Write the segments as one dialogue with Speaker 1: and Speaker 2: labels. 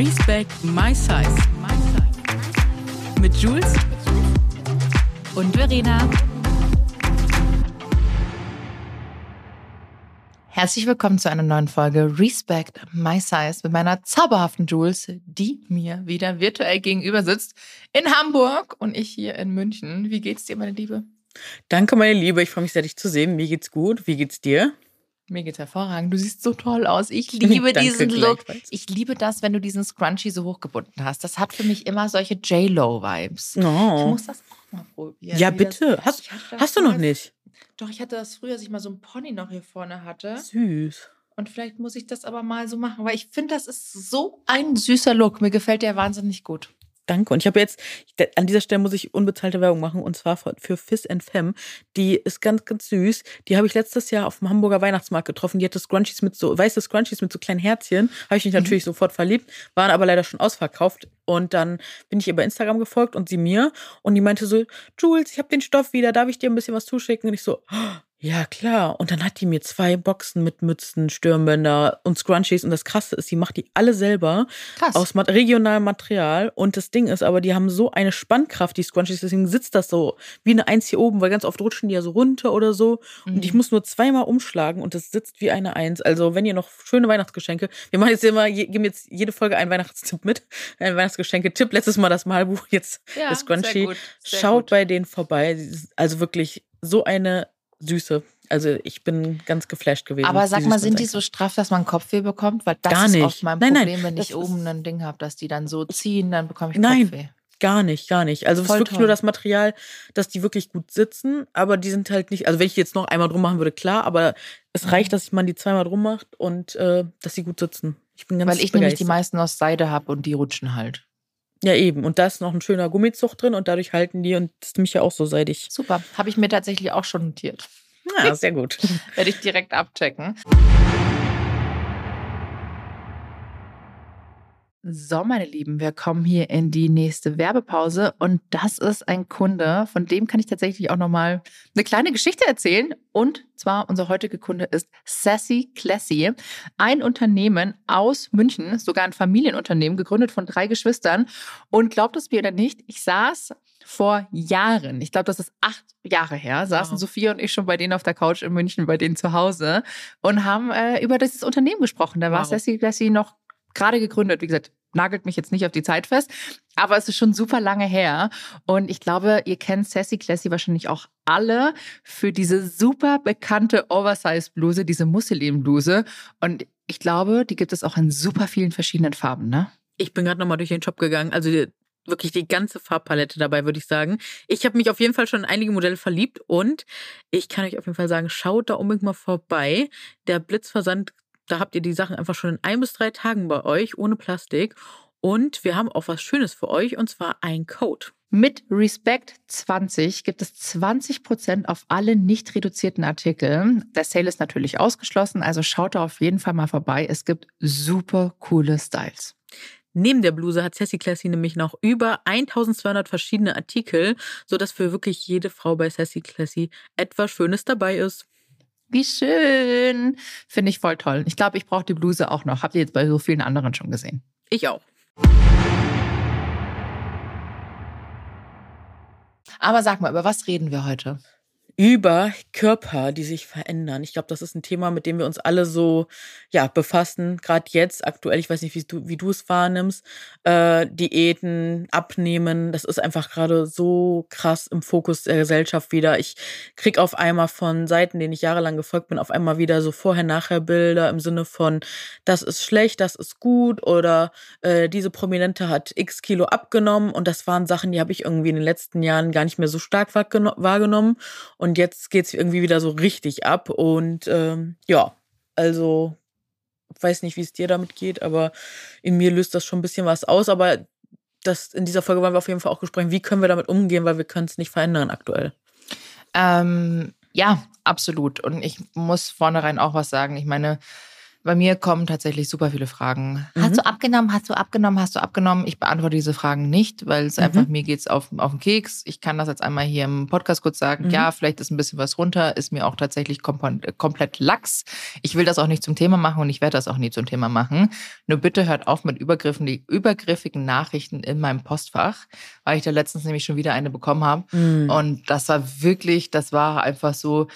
Speaker 1: Respect My Size. Mit Jules und Verena.
Speaker 2: Herzlich willkommen zu einer neuen Folge Respect My Size mit meiner zauberhaften Jules, die mir wieder virtuell gegenüber sitzt in Hamburg und ich hier in München. Wie geht's dir, meine Liebe?
Speaker 3: Danke, meine Liebe. Ich freue mich sehr, dich zu sehen. Mir geht's gut. Wie geht's dir?
Speaker 2: Mir geht's hervorragend. Du siehst so toll aus. Ich liebe
Speaker 3: Danke,
Speaker 2: diesen Look.
Speaker 3: gleichfalls.
Speaker 2: Ich liebe das, wenn du diesen Scrunchie so hochgebunden hast. Das hat für mich immer solche J-Lo-Vibes. Ich
Speaker 3: Oh.
Speaker 2: muss das auch mal probieren.
Speaker 3: Ja, bitte.
Speaker 2: Das,
Speaker 3: Hast,
Speaker 2: Ich
Speaker 3: hast du noch nicht?
Speaker 2: Doch, ich hatte das früher, dass ich mal so ein Pony noch hier vorne hatte.
Speaker 3: Süß.
Speaker 2: Und vielleicht muss ich das aber mal so machen, weil ich finde, das ist so ein süßer Look. Mir gefällt der wahnsinnig gut.
Speaker 3: Danke. Und ich habe jetzt, an dieser Stelle muss ich unbezahlte Werbung machen und zwar für Fizz and Femme. Die ist ganz, ganz süß. Die habe ich letztes Jahr auf dem Hamburger Weihnachtsmarkt getroffen. Die hatte Scrunchies mit so, weiße Scrunchies mit so kleinen Herzchen. Habe ich mich natürlich sofort verliebt, waren aber leider schon ausverkauft. Und dann bin ich ihr bei Instagram gefolgt und sie mir. Und die meinte so, Jules, ich habe den Stoff wieder, darf ich dir ein bisschen was zuschicken? Und ich so, ja, klar. Und dann hat die mir zwei Boxen mit Mützen, Stirnbänder und Scrunchies. Und das Krasse ist, sie macht die alle selber
Speaker 2: Krass.
Speaker 3: aus regionalem Material. Und das Ding ist aber, die haben so eine Spannkraft, die Scrunchies. Deswegen sitzt das so wie eine Eins hier oben, weil ganz oft rutschen die ja so runter oder so. Und ich
Speaker 2: Mhm.
Speaker 3: muss nur zweimal umschlagen und das sitzt wie eine Eins. Also, wenn ihr noch schöne Weihnachtsgeschenke, wir machen jetzt immer, geben jetzt jede Folge einen Weihnachtstipp mit. Ein Weihnachtsgeschenke-Tipp. Letztes Mal das Malbuch, jetzt
Speaker 2: Ja,
Speaker 3: das
Speaker 2: sehr
Speaker 3: Scrunchie.
Speaker 2: gut, sehr
Speaker 3: Schaut
Speaker 2: gut.
Speaker 3: bei denen vorbei. Also wirklich so eine Süße. Also, ich bin ganz geflasht gewesen.
Speaker 2: Aber sag mal, sind die so straff, dass man Kopfweh bekommt? Weil das
Speaker 3: Gar
Speaker 2: ist
Speaker 3: nicht.
Speaker 2: oft mein
Speaker 3: Nein, nein,
Speaker 2: Problem, wenn ich oben
Speaker 3: ist-
Speaker 2: ein Ding habe, dass die dann so ziehen, dann bekomme ich
Speaker 3: Nein.
Speaker 2: Kopfweh.
Speaker 3: Gar nicht, gar nicht. Also es ist wirklich
Speaker 2: toll.
Speaker 3: nur das Material, dass die wirklich gut sitzen, aber die sind halt nicht, also wenn ich jetzt noch einmal drum machen würde, klar, aber es
Speaker 2: Mhm.
Speaker 3: reicht, dass man die zweimal drum macht und äh, dass sie gut sitzen. Ich bin ganz
Speaker 2: Weil ich nämlich die
Speaker 3: begeistert.
Speaker 2: meisten aus Seide habe und die rutschen halt.
Speaker 3: Ja, eben. Und da ist noch ein schöner Gummizug drin und dadurch halten die und das ist nämlich ja auch so seidig.
Speaker 2: Super. Habe ich mir tatsächlich auch schon notiert.
Speaker 3: Ja, sehr gut.
Speaker 2: Werde ich direkt abchecken. So, meine Lieben, wir kommen hier in die nächste Werbepause und das ist ein Kunde, von dem kann ich tatsächlich auch nochmal eine kleine Geschichte erzählen. Und zwar unser heutiger Kunde ist Sassy Classy, ein Unternehmen aus München, sogar ein Familienunternehmen, gegründet von drei Geschwistern. Und glaubt es mir oder nicht, ich saß vor Jahren, ich glaube, das ist acht Jahre her, saßen
Speaker 3: Wow.
Speaker 2: Sophia und ich schon bei denen auf der Couch in München, bei denen zu Hause und haben äh, über dieses Unternehmen gesprochen. Da war
Speaker 3: Wow.
Speaker 2: Sassy Classy noch gerade gegründet. Wie gesagt, nagelt mich jetzt nicht auf die Zeit fest, aber es ist schon super lange her. Und ich glaube, ihr kennt Sassy Classy wahrscheinlich auch alle für diese super bekannte Oversize-Bluse, diese Musselin-Bluse. Und ich glaube, die gibt es auch in super vielen verschiedenen Farben, ne?
Speaker 3: Ich bin gerade nochmal durch den Shop gegangen. Also die, wirklich die ganze Farbpalette dabei, würde ich sagen. Ich habe mich auf jeden Fall schon in einige Modelle verliebt und ich kann euch auf jeden Fall sagen, schaut da unbedingt mal vorbei. Der Blitzversand, da habt ihr die Sachen einfach schon in ein bis drei Tagen bei euch, ohne Plastik. Und wir haben auch was Schönes für euch und zwar ein Code.
Speaker 2: Mit Respect 20 gibt es 20% auf alle nicht reduzierten Artikel. Der Sale ist natürlich ausgeschlossen, also schaut da auf jeden Fall mal vorbei. Es gibt super coole Styles.
Speaker 3: Neben der Bluse hat Sassy Classy nämlich noch über 1200 verschiedene Artikel, sodass für wirklich jede Frau bei Sassy Classy etwas Schönes dabei ist.
Speaker 2: Wie schön. Finde ich voll toll. Ich glaube, ich brauche die Bluse auch noch. Habt ihr jetzt bei so vielen anderen schon gesehen?
Speaker 3: Ich auch.
Speaker 2: Aber sag mal, über was reden wir heute?
Speaker 3: Über Körper, die sich verändern. Ich glaube, das ist ein Thema, mit dem wir uns alle so ja befassen. Gerade jetzt aktuell, ich weiß nicht, wie du wie du es wahrnimmst. Äh, Diäten, Abnehmen, das ist einfach gerade so krass im Fokus der Gesellschaft wieder. Ich krieg auf einmal von Seiten, denen ich jahrelang gefolgt bin, auf einmal wieder so Vorher-Nachher-Bilder im Sinne von, das ist schlecht, das ist gut oder äh, diese Prominente hat X Kilo abgenommen und das waren Sachen, die habe ich irgendwie in den letzten Jahren gar nicht mehr so stark wahrgeno- wahrgenommen und jetzt geht's irgendwie wieder so richtig ab und ähm, ja, also weiß nicht, wie es dir damit geht, aber in mir löst das schon ein bisschen was aus, aber das in dieser Folge wollen wir auf jeden Fall auch gesprochen, wie können wir damit umgehen, weil wir können es nicht verändern aktuell.
Speaker 2: Ähm, ja, absolut. Und ich muss vornherein auch was sagen. Ich meine, Bei mir kommen tatsächlich super viele Fragen.
Speaker 3: Mhm.
Speaker 2: Hast du abgenommen? Hast du abgenommen? Hast du abgenommen? Ich beantworte diese Fragen nicht, weil es
Speaker 3: Mhm.
Speaker 2: einfach, mir geht's auf, auf den Keks. Ich kann das jetzt einmal hier im Podcast kurz sagen.
Speaker 3: Mhm.
Speaker 2: Ja, vielleicht ist ein bisschen was runter, ist mir auch tatsächlich kompo- komplett lax. Ich will das auch nicht zum Thema machen und ich werde das auch nie zum Thema machen. Nur bitte hört auf mit Übergriffen, die übergriffigen Nachrichten in meinem Postfach, weil ich da letztens nämlich schon wieder eine bekommen habe.
Speaker 3: Mhm.
Speaker 2: Und das war wirklich, das war einfach so.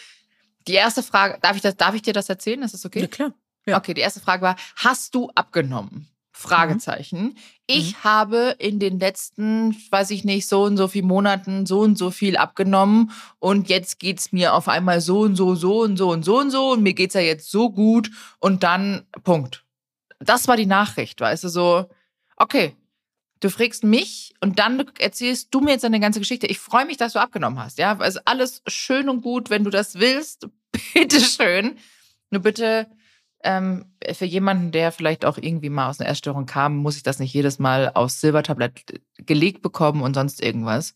Speaker 2: Die erste Frage, darf ich das, darf ich dir das erzählen? Ist das okay?
Speaker 3: Ja, klar. Ja.
Speaker 2: Okay, die erste Frage war, hast du abgenommen? Fragezeichen. Ich
Speaker 3: Mhm.
Speaker 2: habe in den letzten, weiß ich nicht, so und so viel Monaten so und so viel abgenommen und jetzt geht's mir auf einmal so und so, so und so und so und so und mir geht's ja jetzt so gut und dann Punkt. Das war die Nachricht, weißt du, so, okay, du fragst mich und dann erzählst du mir jetzt deine ganze Geschichte. Ich freue mich, dass du abgenommen hast, ja, also alles schön und gut, wenn du das willst, bitteschön. Nur bitte ähm, für jemanden, der vielleicht auch irgendwie mal aus einer Essstörung kam, muss ich das nicht jedes Mal aufs Silbertablett gelegt bekommen und sonst irgendwas.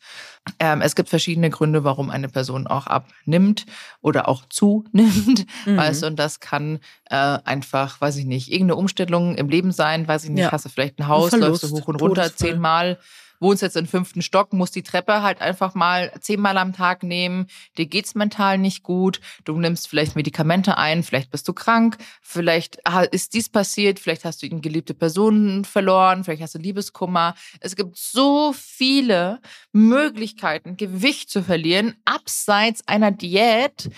Speaker 2: Ähm, es gibt verschiedene Gründe, warum eine Person auch abnimmt oder auch zunimmt.
Speaker 3: Mhm.
Speaker 2: Weißt du, und das kann äh, einfach, weiß ich nicht, irgendeine Umstellung im Leben sein, weiß ich nicht,
Speaker 3: Ja.
Speaker 2: hast du vielleicht ein Haus,
Speaker 3: Verlust,
Speaker 2: läufst du hoch und runter
Speaker 3: Todesfall.
Speaker 2: zehnmal, wohnst jetzt im fünften Stock, musst die Treppe halt einfach mal zehnmal am Tag nehmen, dir geht's mental nicht gut, du nimmst vielleicht Medikamente ein, vielleicht bist du krank, vielleicht ist dies passiert, vielleicht hast du eine geliebte Person verloren, vielleicht hast du Liebeskummer. Es gibt so viele Möglichkeiten, Gewicht zu verlieren, abseits einer Diät.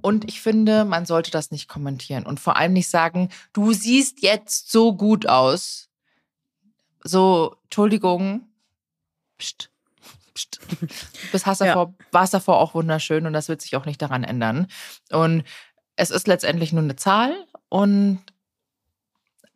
Speaker 2: Und ich finde, man sollte das nicht kommentieren und vor allem nicht sagen, du siehst jetzt so gut aus. So, Entschuldigung. Psst. Psst. Du hast
Speaker 3: Ja.
Speaker 2: warst davor auch wunderschön und das wird sich auch nicht daran ändern. Und es ist letztendlich nur eine Zahl und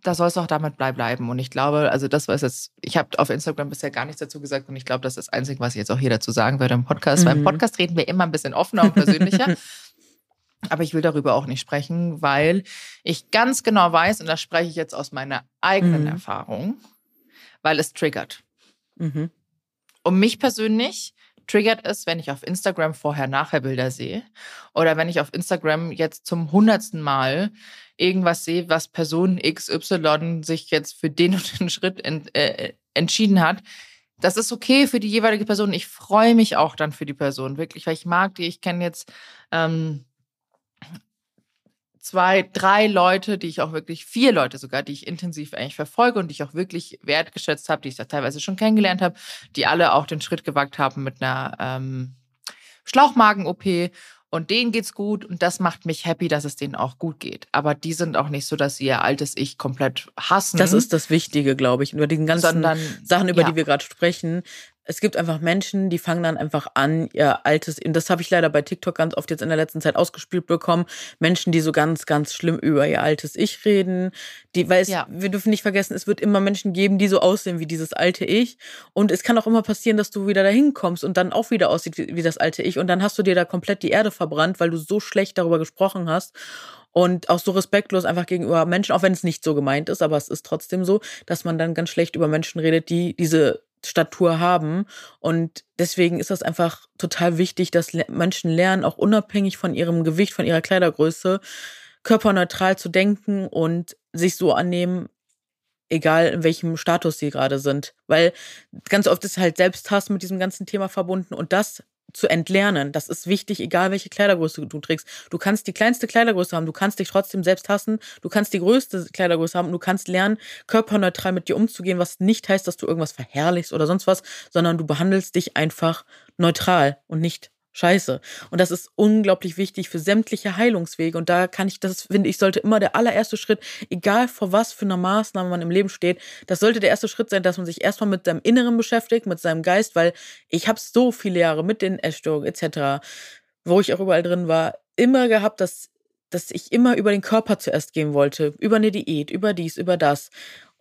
Speaker 2: da soll es auch damit blei- bleiben. Und ich glaube, also das war jetzt, ich habe auf Instagram bisher gar nichts dazu gesagt und ich glaube, das ist das Einzige, was ich jetzt auch hier dazu sagen werde im Podcast. Weil im
Speaker 3: Mhm.
Speaker 2: Podcast reden wir immer ein bisschen offener und persönlicher. Aber ich will darüber auch nicht sprechen, weil ich ganz genau weiß, und das spreche ich jetzt aus meiner eigenen
Speaker 3: Mhm.
Speaker 2: Erfahrung, weil es triggert.
Speaker 3: Mhm.
Speaker 2: Und mich persönlich triggert es, wenn ich auf Instagram Vorher-Nachher-Bilder sehe oder wenn ich auf Instagram jetzt zum hundertsten Mal irgendwas sehe, was Person XY sich jetzt für den und den Schritt ent, äh, entschieden hat. Das ist okay für die jeweilige Person. Ich freue mich auch dann für die Person, wirklich, weil ich mag die. Ich kenne jetzt ähm, zwei, drei Leute, die ich auch wirklich, vier Leute sogar, die ich intensiv eigentlich verfolge und die ich auch wirklich wertgeschätzt habe, die ich da teilweise schon kennengelernt habe, die alle auch den Schritt gewagt haben mit einer ähm, Schlauchmagen-OP. Und denen geht's gut und das macht mich happy, dass es denen auch gut geht. Aber die sind auch nicht so, dass sie ihr altes Ich komplett hassen.
Speaker 3: Das ist das Wichtige, glaube ich. Über diesen ganzen
Speaker 2: sondern
Speaker 3: Sachen, über
Speaker 2: ja.
Speaker 3: die wir gerade sprechen. Es gibt einfach Menschen, die fangen dann einfach an, ihr altes, und das habe ich leider bei TikTok ganz oft jetzt in der letzten Zeit ausgespielt bekommen. Menschen, die so ganz, ganz schlimm über ihr altes Ich reden. Die, weil es,
Speaker 2: Ja.
Speaker 3: wir dürfen nicht vergessen, es wird immer Menschen geben, die so aussehen wie dieses alte Ich. Und es kann auch immer passieren, dass du wieder dahin kommst und dann auch wieder aussieht wie, wie das alte Ich. Und dann hast du dir da komplett die Erde verbrannt, weil du so schlecht darüber gesprochen hast. Und auch so respektlos einfach gegenüber Menschen, auch wenn es nicht so gemeint ist, aber es ist trotzdem so, dass man dann ganz schlecht über Menschen redet, die diese Statur haben. Und deswegen ist das einfach total wichtig, dass Menschen lernen, auch unabhängig von ihrem Gewicht, von ihrer Kleidergröße, körperneutral zu denken und sich so annehmen, egal in welchem Status sie gerade sind. Weil ganz oft ist halt Selbsthass mit diesem ganzen Thema verbunden und das zu entlernen, das ist wichtig, egal welche Kleidergröße du trägst. Du kannst die kleinste Kleidergröße haben, du kannst dich trotzdem selbst hassen, du kannst die größte Kleidergröße haben, und du kannst lernen, körperneutral mit dir umzugehen, was nicht heißt, dass du irgendwas verherrlichst oder sonst was, sondern du behandelst dich einfach neutral und nicht scheiße. Und das ist unglaublich wichtig für sämtliche Heilungswege. Und da kann ich, das finde ich, sollte immer der allererste Schritt, egal vor was für einer Maßnahme man im Leben steht, das sollte der erste Schritt sein, dass man sich erstmal mit seinem Inneren beschäftigt, mit seinem Geist, weil ich habe so viele Jahre mit den Essstörungen etc., wo ich auch überall drin war, immer gehabt, dass dass ich immer über den Körper zuerst gehen wollte, über eine Diät, über dies, über das.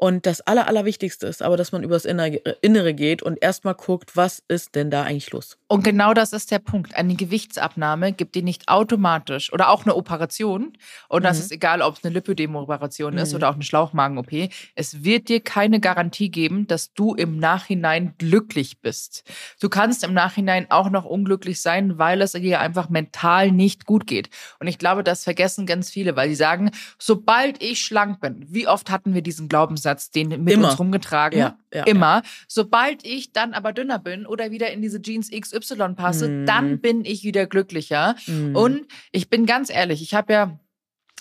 Speaker 3: Und das Aller, Allerwichtigste ist aber, dass man übers Innere geht und erstmal guckt, was ist denn da eigentlich los?
Speaker 2: Und genau das ist der Punkt. Eine Gewichtsabnahme gibt dir nicht automatisch oder auch eine Operation. Und das mhm. ist egal, ob es eine Lipödem-Operation mhm. ist oder auch eine Schlauchmagen-OP. Es wird dir keine Garantie geben, dass du im Nachhinein glücklich bist. Du kannst im Nachhinein auch noch unglücklich sein, weil es dir einfach mental nicht gut geht. Und ich glaube, das vergessen ganz viele, weil sie sagen, sobald ich schlank bin, wie oft hatten wir diesen Glaubenssatz, den mit Immer. uns rumgetragen? Ja, ja, Immer. Ja. Sobald ich dann aber dünner bin oder wieder in diese Jeans XY passe, mhm. dann bin ich wieder glücklicher. Mhm. Und ich bin ganz ehrlich, ich habe ja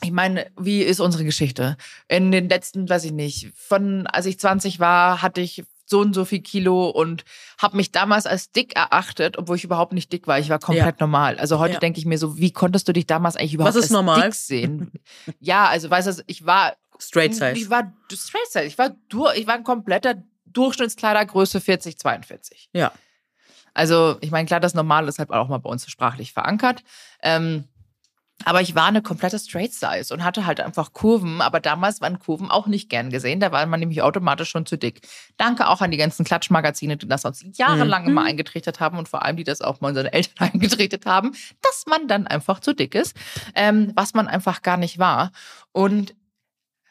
Speaker 2: ich meine, wie ist unsere Geschichte? In den letzten, weiß ich nicht, von als ich 20 war, hatte ich so und so viel Kilo und habe mich damals als dick erachtet, obwohl ich überhaupt nicht dick war. Ich war komplett ja. normal. Also heute ja. denke ich mir so, wie konntest du dich damals eigentlich überhaupt
Speaker 3: als normal?
Speaker 2: dick sehen? ja, also weißt du, ich war
Speaker 3: straight size.
Speaker 2: Ich war straight size. Ich war ich war ein kompletter Durchschnittskleidergröße 40 42.
Speaker 3: Ja.
Speaker 2: Also, ich meine, klar, das Normale ist halt auch mal bei uns sprachlich verankert. Ähm, aber ich war eine komplette Straight Size und hatte halt einfach Kurven. Aber damals waren Kurven auch nicht gern gesehen. Da war man nämlich automatisch schon zu dick. Danke auch an die ganzen Klatschmagazine, die das uns jahrelang mhm. immer eingetrichtert haben und vor allem, die das auch mal unseren Eltern eingetrichtert haben, dass man dann einfach zu dick ist, ähm, was man einfach gar nicht war. Und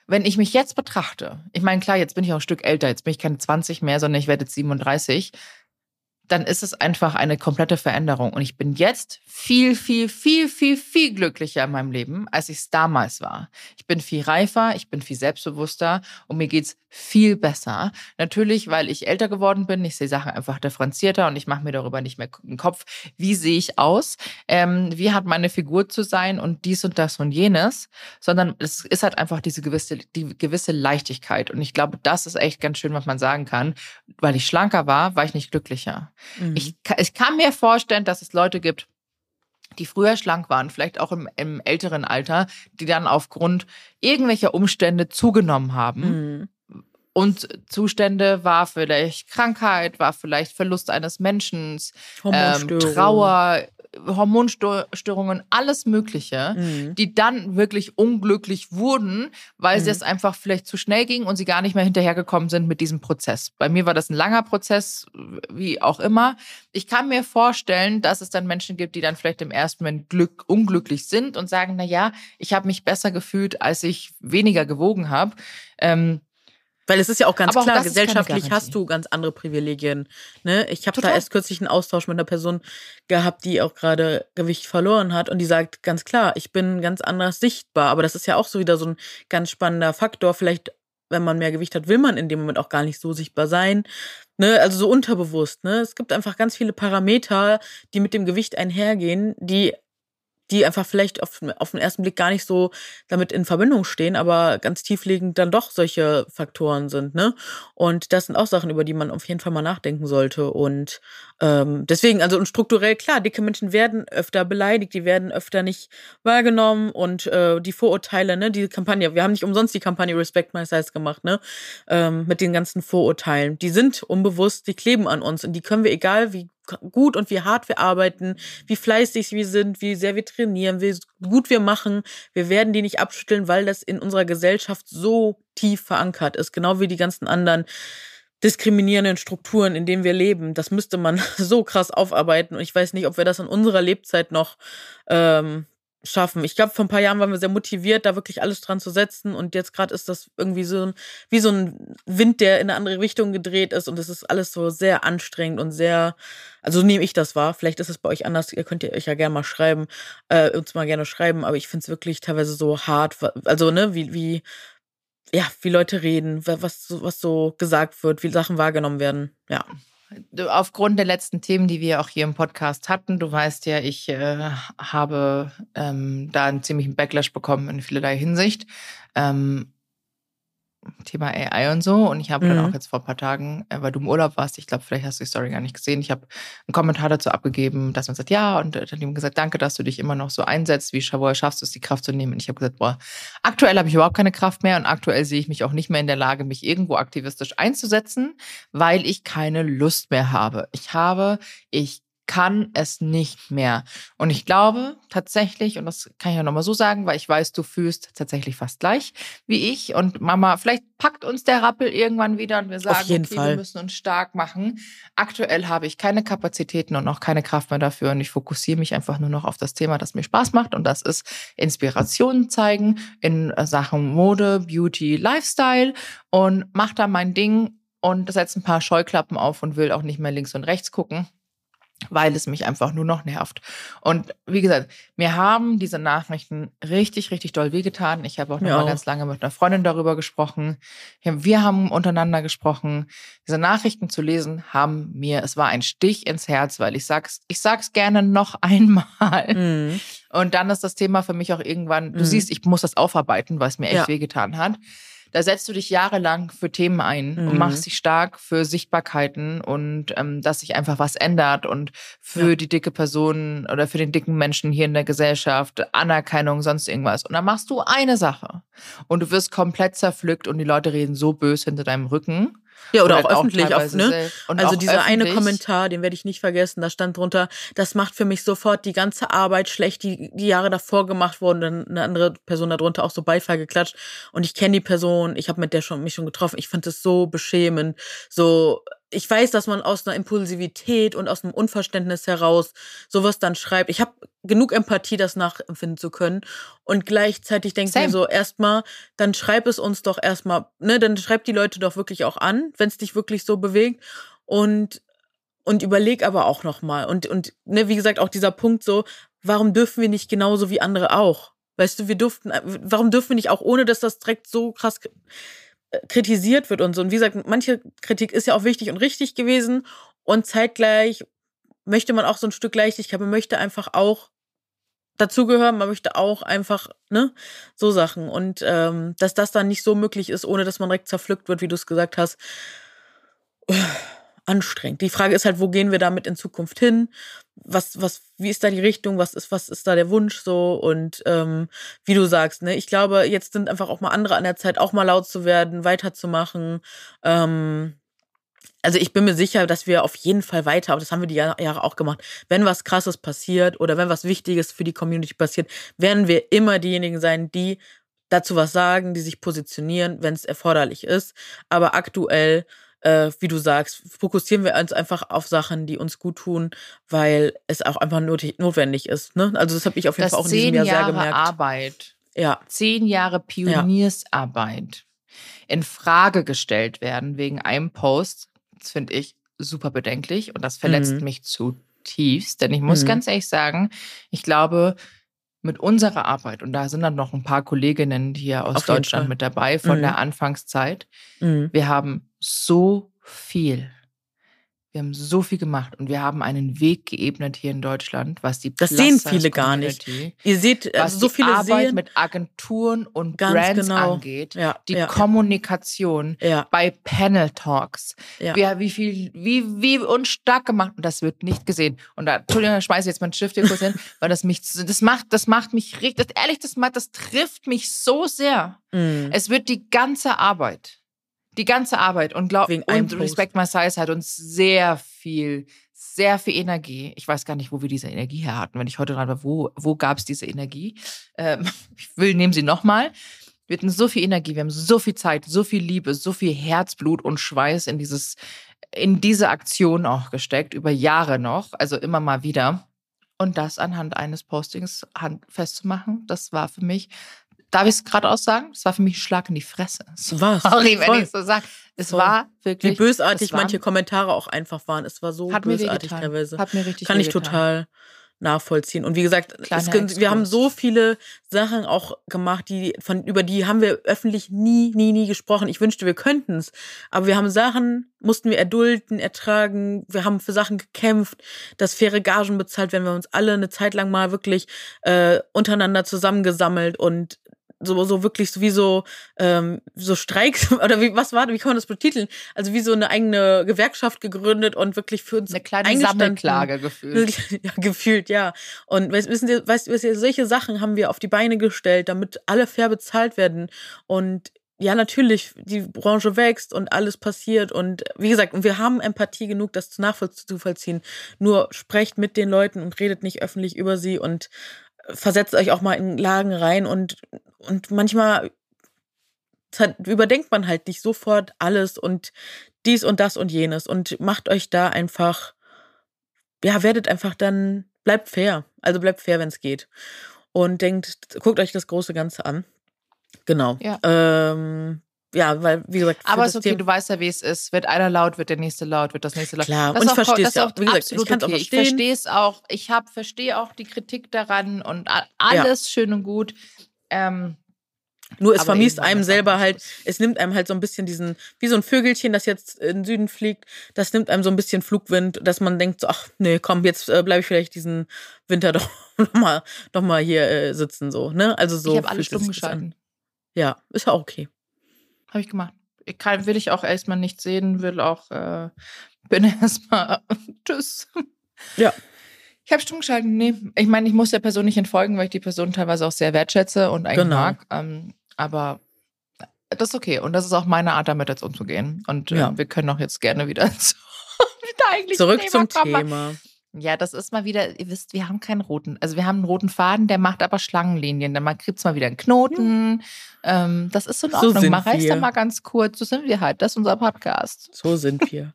Speaker 2: wenn ich mich jetzt betrachte, ich meine, klar, jetzt bin ich auch ein Stück älter, jetzt bin ich keine 20 mehr, sondern ich werde jetzt 37 dann ist es einfach eine komplette Veränderung. Und ich bin jetzt viel, viel, viel, viel, viel glücklicher in meinem Leben, als ich es damals war. Ich bin viel reifer, ich bin viel selbstbewusster und mir geht's viel besser. Natürlich, weil ich älter geworden bin, ich sehe Sachen einfach differenzierter und ich mache mir darüber nicht mehr den Kopf, wie sehe ich aus, ähm, wie hat meine Figur zu sein und dies und das und jenes, sondern es ist halt einfach diese gewisse, die gewisse Leichtigkeit. Und ich glaube, das ist echt ganz schön, was man sagen kann. Weil ich schlanker war, war ich nicht glücklicher. Mhm. Ich, ich kann mir vorstellen, dass es Leute gibt, die früher schlank waren, vielleicht auch im, im älteren Alter, die dann aufgrund irgendwelcher Umstände zugenommen haben. Mhm. Und Zustände war vielleicht Krankheit, war vielleicht Verlust eines Menschen, ähm, Trauer, Hormonstörungen, alles Mögliche, mhm. die dann wirklich unglücklich wurden, weil mhm. es einfach vielleicht zu schnell ging und sie gar nicht mehr hinterhergekommen sind mit diesem Prozess. Bei mir war das ein langer Prozess, wie auch immer. Ich kann mir vorstellen, dass es dann Menschen gibt, die dann vielleicht im ersten Moment glück, unglücklich sind und sagen, na ja, ich habe mich besser gefühlt, als ich weniger gewogen habe. Ähm,
Speaker 3: weil es ist ja auch ganz Aber klar, auch gesellschaftlich hast du ganz andere Privilegien. Ne? Ich habe da erst kürzlich einen Austausch mit einer Person gehabt, die auch gerade Gewicht verloren hat und die sagt ganz klar, ich bin ganz anders sichtbar. Aber das ist ja auch so wieder so ein ganz spannender Faktor. Vielleicht, wenn man mehr Gewicht hat, will man in dem Moment auch gar nicht so sichtbar sein. Ne? Also so unterbewusst. Ne? Es gibt einfach ganz viele Parameter, die mit dem Gewicht einhergehen, die die einfach vielleicht auf, auf den ersten Blick gar nicht so damit in Verbindung stehen, aber ganz tiefliegend dann doch solche Faktoren sind, ne? Und das sind auch Sachen, über die man auf jeden Fall mal nachdenken sollte. Und ähm, deswegen, also und strukturell klar, dicke Menschen werden öfter beleidigt, die werden öfter nicht wahrgenommen und äh, die Vorurteile, ne, die Kampagne, wir haben nicht umsonst die Kampagne Respect My Size gemacht, ne? Ähm, mit den ganzen Vorurteilen. Die sind unbewusst, die kleben an uns und die können wir, egal wie gut und wie hart wir arbeiten, wie fleißig wir sind, wie sehr wir trainieren, wie gut wir machen. Wir werden die nicht abschütteln, weil das in unserer Gesellschaft so tief verankert ist, genau wie die ganzen anderen diskriminierenden Strukturen, in denen wir leben. Das müsste man so krass aufarbeiten. Und ich weiß nicht, ob wir das in unserer Lebzeit noch ähm, schaffen. Ich glaube, vor ein paar Jahren waren wir sehr motiviert, da wirklich alles dran zu setzen. Und jetzt gerade ist das irgendwie so ein, wie so ein Wind, der in eine andere Richtung gedreht ist. Und es ist alles so sehr anstrengend und sehr, also so nehme ich das wahr. Vielleicht ist es bei euch anders. Ihr könnt euch ja gerne mal schreiben, äh, uns mal gerne schreiben. Aber ich finde es wirklich teilweise so hart. Also, ne, wie, wie, ja, wie Leute reden, was, was so gesagt wird, wie Sachen wahrgenommen werden. Ja
Speaker 2: aufgrund der letzten Themen, die wir auch hier im Podcast hatten, du weißt ja, ich äh, habe ähm, da einen ziemlichen Backlash bekommen in vielerlei Hinsicht. Ähm, Thema AI und so. Und ich habe mhm. dann auch jetzt vor ein paar Tagen, äh, weil du im Urlaub warst, ich glaube, vielleicht hast du die Story gar nicht gesehen, ich habe einen Kommentar dazu abgegeben, dass man sagt, ja, und dann ihm gesagt, danke, dass du dich immer noch so einsetzt, wie woher schaffst du es, die Kraft zu nehmen. Und ich habe gesagt, boah, aktuell habe ich überhaupt keine Kraft mehr und aktuell sehe ich mich auch nicht mehr in der Lage, mich irgendwo aktivistisch einzusetzen, weil ich keine Lust mehr habe. Ich habe, ich kann es nicht mehr. Und ich glaube tatsächlich, und das kann ich ja nochmal so sagen, weil ich weiß, du fühlst tatsächlich fast gleich wie ich. Und Mama, vielleicht packt uns der Rappel irgendwann wieder und wir sagen, okay,
Speaker 3: Fall.
Speaker 2: wir müssen uns stark machen. Aktuell habe ich keine Kapazitäten und auch keine Kraft mehr dafür. Und ich fokussiere mich einfach nur noch auf das Thema, das mir Spaß macht. Und das ist Inspirationen zeigen in Sachen Mode, Beauty, Lifestyle und mach da mein Ding und setze ein paar Scheuklappen auf und will auch nicht mehr links und rechts gucken weil es mich einfach nur noch nervt. Und wie gesagt, mir haben diese Nachrichten richtig, richtig doll wehgetan. Ich habe auch noch
Speaker 3: Mir
Speaker 2: mal ganz lange mit einer Freundin darüber gesprochen. Wir haben untereinander gesprochen. Diese Nachrichten zu lesen haben mir, es war ein Stich ins Herz, weil ich sag's, ich sag's gerne noch einmal.
Speaker 3: Mhm.
Speaker 2: Und dann ist das Thema für mich auch irgendwann, du
Speaker 3: Mhm.
Speaker 2: siehst, ich muss das aufarbeiten, weil es mir echt
Speaker 3: Ja.
Speaker 2: wehgetan hat. Da setzt du dich jahrelang für Themen ein und
Speaker 3: Mhm.
Speaker 2: machst dich stark für Sichtbarkeiten und ähm, dass sich einfach was ändert und für
Speaker 3: Ja.
Speaker 2: die dicke Person oder für den dicken Menschen hier in der Gesellschaft, Anerkennung, sonst irgendwas. Und dann machst du eine Sache und du wirst komplett zerpflückt und die Leute reden so böse hinter deinem Rücken.
Speaker 3: Ja, oder, auch
Speaker 2: halt
Speaker 3: öffentlich, auf,
Speaker 2: teilweise
Speaker 3: ne? Also
Speaker 2: auch
Speaker 3: dieser eine
Speaker 2: öffentlich.
Speaker 3: Kommentar, den werde ich nicht vergessen, da stand drunter, das macht für mich sofort die ganze Arbeit schlecht, die die Jahre davor gemacht wurden. Dann eine andere Person darunter auch so Beifall geklatscht. Und ich kenne die Person, ich habe mit der schon mich schon getroffen. Ich fand es so beschämend. So, ich weiß, dass man aus einer Impulsivität und aus einem Unverständnis heraus sowas dann schreibt. Ich habe genug Empathie, das nachempfinden zu können. Und gleichzeitig denke ich mir so, erstmal, dann schreib es uns doch erstmal, ne, dann schreib die Leute doch wirklich auch an, wenn es dich wirklich so bewegt. Und und überleg aber auch noch mal und und ne, wie gesagt auch dieser Punkt so, warum dürfen wir nicht genauso wie andere auch? Weißt du, wir durften, warum dürfen wir nicht auch ohne, dass das direkt so krass äh, kritisiert wird und so. Und wie gesagt, manche Kritik ist ja auch wichtig und richtig gewesen und zeitgleich möchte man auch so ein Stück Leichtigkeit, man möchte einfach auch dazugehören, man möchte auch einfach, ne, so Sachen. Und ähm, dass das dann nicht so möglich ist, ohne dass man direkt zerpflückt wird, wie du es gesagt hast, anstrengend. Die Frage ist halt, wo gehen wir damit in Zukunft hin? Was, was, wie ist da die Richtung? Was ist, was ist da der Wunsch so? Und ähm, wie du sagst, ne, ich glaube, jetzt sind einfach auch mal andere an der Zeit, auch mal laut zu werden, weiterzumachen. Ähm, also ich bin mir sicher, dass wir auf jeden Fall weiter, aber das haben wir die Jahr- Jahre auch gemacht, wenn was Krasses passiert oder wenn was Wichtiges für die Community passiert, werden wir immer diejenigen sein, die dazu was sagen, die sich positionieren, wenn es erforderlich ist. Aber aktuell, äh, wie du sagst, fokussieren wir uns einfach auf Sachen, die uns gut tun, weil es auch einfach notwendig ist. Ne? Also das habe ich auf jeden
Speaker 2: Das
Speaker 3: Fall auch in diesem Jahr sehr
Speaker 2: Jahre
Speaker 3: gemerkt.
Speaker 2: Arbeit
Speaker 3: Ja,
Speaker 2: zehn Jahre Pioniersarbeit in Frage gestellt werden wegen einem Post, das finde ich super bedenklich und das verletzt
Speaker 3: Mhm.
Speaker 2: mich zutiefst. Denn ich muss
Speaker 3: Mhm.
Speaker 2: ganz ehrlich sagen, ich glaube, mit unserer Arbeit, und da sind dann noch ein paar Kolleginnen hier aus
Speaker 3: Auf
Speaker 2: Deutschland mit dabei von
Speaker 3: Mhm.
Speaker 2: der Anfangszeit,
Speaker 3: mhm.
Speaker 2: wir haben so viel. Wir haben so viel gemacht und wir haben einen Weg geebnet hier in Deutschland, was die
Speaker 3: Das sehen viele gar nicht. Ihr seht,
Speaker 2: was
Speaker 3: also so
Speaker 2: die
Speaker 3: viele
Speaker 2: Arbeit
Speaker 3: sehen.
Speaker 2: mit Agenturen und
Speaker 3: Ganz
Speaker 2: Brands
Speaker 3: genau.
Speaker 2: angeht,
Speaker 3: ja,
Speaker 2: die
Speaker 3: ja,
Speaker 2: Kommunikation
Speaker 3: ja,
Speaker 2: bei Panel Talks,
Speaker 3: ja.
Speaker 2: wie, wie viel, wie, wie uns stark gemacht und das wird nicht gesehen. Und da, Entschuldigung, da schmeiße ich jetzt meinen Stift hier kurz hin, weil das mich, das macht, das macht mich richtig, ehrlich, das macht, das trifft mich so sehr.
Speaker 3: Mhm.
Speaker 2: Es wird die ganze Arbeit, die ganze Arbeit und glaub,
Speaker 3: Wegen
Speaker 2: und. Respect My Size hat uns sehr viel, sehr viel Energie. Ich weiß gar nicht, wo wir diese Energie her hatten. Wenn ich heute dran war, wo, wo gab es diese Energie? Ähm, ich will, nehmen sie nochmal. Wir hatten so viel Energie, wir haben so viel Zeit, so viel Liebe, so viel Herzblut und Schweiß in dieses, in diese Aktion auch gesteckt, über Jahre noch, also immer mal wieder. Und das anhand eines Postings festzumachen, das war für mich, darf ich es gerade aussagen? Das war für mich ein Schlag in die Fresse.
Speaker 3: Was?
Speaker 2: Sorry, wenn ich es so sage. Es
Speaker 3: Voll.
Speaker 2: war
Speaker 3: Wie
Speaker 2: wirklich.
Speaker 3: bösartig
Speaker 2: es war-
Speaker 3: manche Kommentare auch einfach waren. Es war so bösartig teilweise.
Speaker 2: Hat mir richtig
Speaker 3: Kann ich total nachvollziehen. Und wie gesagt, es, wir haben so viele Sachen auch gemacht, die von über die haben wir öffentlich nie, nie, nie gesprochen. Ich wünschte, wir könnten es. Aber wir haben Sachen, mussten wir erdulden, ertragen. Wir haben für Sachen gekämpft, dass faire Gagen bezahlt werden. Wir haben uns alle eine Zeit lang mal wirklich äh, untereinander zusammengesammelt und so, so wirklich so wie so, ähm, so Streiks oder wie, was war, wie kann man das betiteln? Also wie so eine eigene Gewerkschaft gegründet und wirklich für uns
Speaker 2: Eine kleine. Sammelklage gefühlt.
Speaker 3: Ja, gefühlt, ja. Und weißt, wissen Sie, weißt, weißt, du, solche Sachen haben wir auf die Beine gestellt, damit alle fair bezahlt werden. Und ja, natürlich, die Branche wächst und alles passiert. Und wie gesagt, wir haben Empathie genug, das nachzuvollziehen. Nur sprecht mit den Leuten und redet nicht öffentlich über sie und versetzt euch auch mal in Lagen rein und, und manchmal überdenkt man halt nicht sofort alles und dies und das und jenes und macht euch da einfach, ja, werdet einfach dann, bleibt fair. Also bleibt fair, wenn es geht. Und denkt, guckt euch das große Ganze an. Genau. Ja. Ähm, ja, weil, wie gesagt.
Speaker 2: Aber es ist okay, Thema du weißt ja, wie es ist. Wird einer laut, wird der nächste laut, wird das nächste laut.
Speaker 3: Klar, das und ich verstehe es auch. Wie gesagt,
Speaker 2: ich kann okay. Ich verstehe es auch. Ich verstehe auch die Kritik daran und alles ja. schön und gut. Ähm,
Speaker 3: nur es vermisst einem selber halt, es nimmt einem halt so ein bisschen diesen, wie so ein Vögelchen, das jetzt in den Süden fliegt, das nimmt einem so ein bisschen Flugwind, dass man denkt, so, ach nee, komm, jetzt äh, bleibe ich vielleicht diesen Winter doch nochmal noch mal hier äh, sitzen, so, ne? Also so.
Speaker 2: Ich habe alles stumm geschalten.
Speaker 3: Ja, ist ja auch okay.
Speaker 2: Habe ich gemacht. Ich kann, will ich auch erstmal nicht sehen, will auch, äh, bin erstmal, tschüss.
Speaker 3: Ja.
Speaker 2: Ich habe stumm geschalten, nee. Ich meine, ich muss der Person nicht entfolgen, weil ich die Person teilweise auch sehr wertschätze und eigentlich genau. mag. Ähm, aber das ist okay. Und das ist auch meine Art, damit jetzt umzugehen. Und äh, ja. wir können auch jetzt gerne wieder, zu,
Speaker 3: wieder eigentlich zurück Thema zum kommen.
Speaker 2: Ja, das ist mal wieder, ihr wisst, wir haben keinen roten, also wir haben einen roten Faden, der macht aber Schlangenlinien. Dann gibt es mal wieder einen Knoten. Mhm. Ähm, das ist so in Ordnung. So mal reißt da mal ganz kurz. So sind wir halt. Das ist unser Podcast.
Speaker 3: So sind wir.